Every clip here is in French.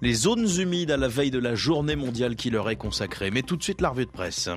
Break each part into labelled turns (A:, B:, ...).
A: les zones humides à la veille de la journée mondiale qui leur est consacrée. Mais tout de suite la revue de presse.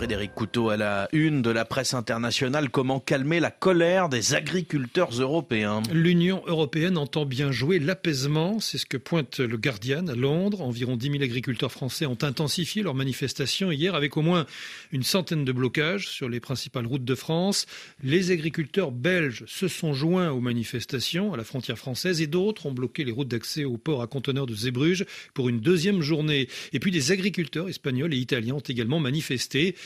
A: Frédéric Couteau à la une de la presse internationale. Comment calmer la colère des agriculteurs européens
B: L'Union européenne entend bien jouer l'apaisement. C'est ce que pointe le Guardian à Londres. Environ 10 000 agriculteurs français ont intensifié leurs manifestations hier avec au moins une centaine de blocages sur les principales routes de France. Les agriculteurs belges se sont joints aux manifestations à la frontière française et d'autres ont bloqué les routes d'accès au port à conteneurs de Zeebrugge pour une deuxième journée. Et puis des agriculteurs espagnols et italiens ont également manifesté.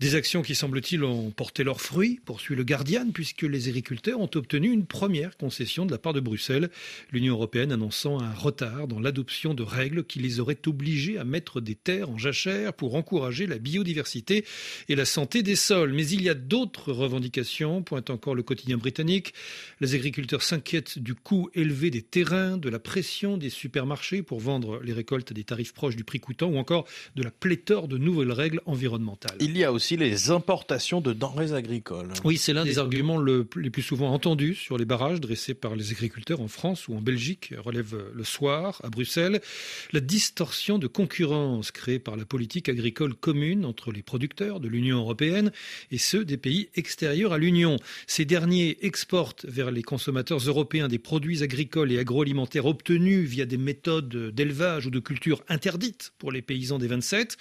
B: Des actions qui, semble-t-il, ont porté leurs fruits, poursuit le Guardian, puisque les agriculteurs ont obtenu une première concession de la part de Bruxelles, l'Union européenne annonçant un retard dans l'adoption de règles qui les auraient obligés à mettre des terres en jachère pour encourager la biodiversité et la santé des sols. Mais il y a d'autres revendications, pointe encore le quotidien britannique. Les agriculteurs s'inquiètent du coût élevé des terrains, de la pression des supermarchés pour vendre les récoltes à des tarifs proches du prix coûtant, ou encore de la pléthore de nouvelles règles environnementales.
A: Il y a aussi les importations de denrées agricoles.
B: Oui, c'est l'un des arguments les plus souvent entendus sur les barrages dressés par les agriculteurs en France ou en Belgique, relève le soir à Bruxelles. La distorsion de concurrence créée par la politique agricole commune entre les producteurs de l'Union européenne et ceux des pays extérieurs à l'Union. Ces derniers exportent vers les consommateurs européens des produits agricoles et agroalimentaires obtenus via des méthodes d'élevage ou de culture interdites pour les paysans des 27.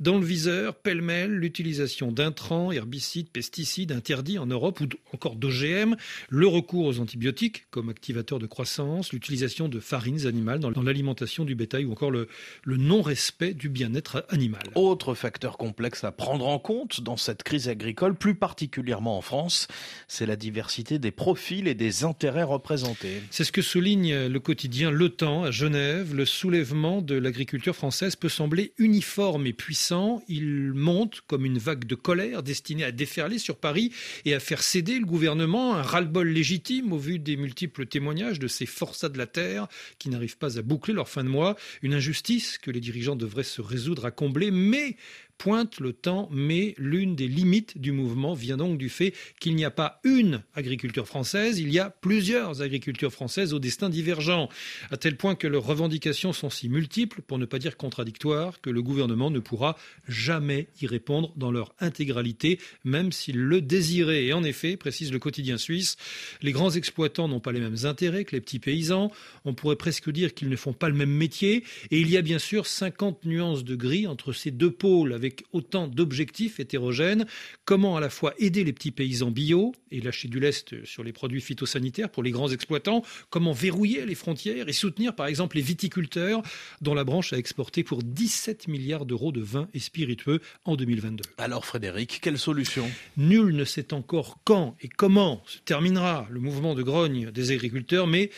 B: Dans le viseur, pêle-mêle, l'utilisation d'intrants, herbicides, pesticides interdits en Europe ou encore d'OGM, le recours aux antibiotiques comme activateurs de croissance, l'utilisation de farines animales dans, l'alimentation du bétail ou encore le, le non-respect du bien-être animal.
A: Autre facteur complexe à prendre en compte dans cette crise agricole, plus particulièrement en France, c'est la diversité des profils et des intérêts représentés.
B: C'est ce que souligne le quotidien Le Temps à Genève. Le soulèvement de l'agriculture française peut sembler uniforme et puissant. Il monte comme une vague de colère destinée à déferler sur Paris et à faire céder le gouvernement, un ras-le-bol légitime au vu des multiples témoignages de ces forçats de la terre qui n'arrivent pas à boucler leur fin de mois, une injustice que les dirigeants devraient se résoudre à combler, mais pointe le temps, mais l'une des limites du mouvement vient donc du fait qu'il n'y a pas une agriculture française, il y a plusieurs agricultures françaises au destin divergent, à tel point que leurs revendications sont si multiples, pour ne pas dire contradictoires, que le gouvernement ne pourra jamais y répondre dans leur intégralité, même s'il le désirait. Et en effet, précise le quotidien suisse, les grands exploitants n'ont pas les mêmes intérêts que les petits paysans, on pourrait presque dire qu'ils ne font pas le même métier, et il y a bien sûr 50 nuances de gris entre ces deux pôles, avec autant d'objectifs hétérogènes. Comment à la fois aider les petits paysans bio et lâcher du lest sur les produits phytosanitaires pour les grands exploitants Comment verrouiller les frontières et soutenir par exemple les viticulteurs dont la branche a exporté pour 17 milliards d'euros de vins et spiritueux en 2022
A: Alors Frédéric, quelle solution?
B: Nul ne sait encore quand et comment se terminera le mouvement de grogne des agriculteurs, mais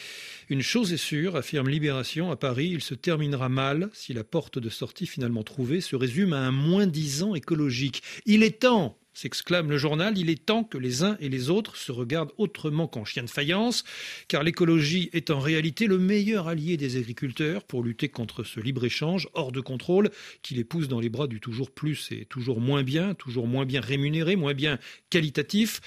B: une chose est sûre, affirme Libération à Paris, il se terminera mal si la porte de sortie finalement trouvée se résume à un moins disant écologique. Il est temps s'exclame le journal, il est temps que les uns et les autres se regardent autrement qu'en chien de faïence, car l'écologie est en réalité le meilleur allié des agriculteurs pour lutter contre ce libre-échange hors de contrôle qui les pousse dans les bras du toujours plus et toujours moins bien, toujours moins bien rémunéré, moins bien qualitatif.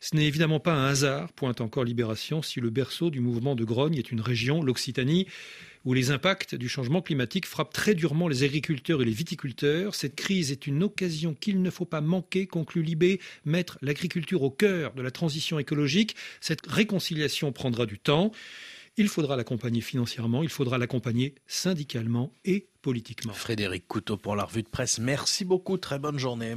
B: Ce n'est évidemment pas un hasard, pointe encore Libération, si le berceau du mouvement de grogne est une région, l'Occitanie, où les impacts du changement climatique frappent très durement les agriculteurs et les viticulteurs. Cette crise est une occasion qu'il ne faut pas manquer, conclut Libé, mettre l'agriculture au cœur de la transition écologique. Cette réconciliation prendra du temps. Il faudra l'accompagner financièrement, il faudra l'accompagner syndicalement et politiquement.
A: Frédéric Couteau pour la revue de presse. Merci beaucoup, très bonne journée.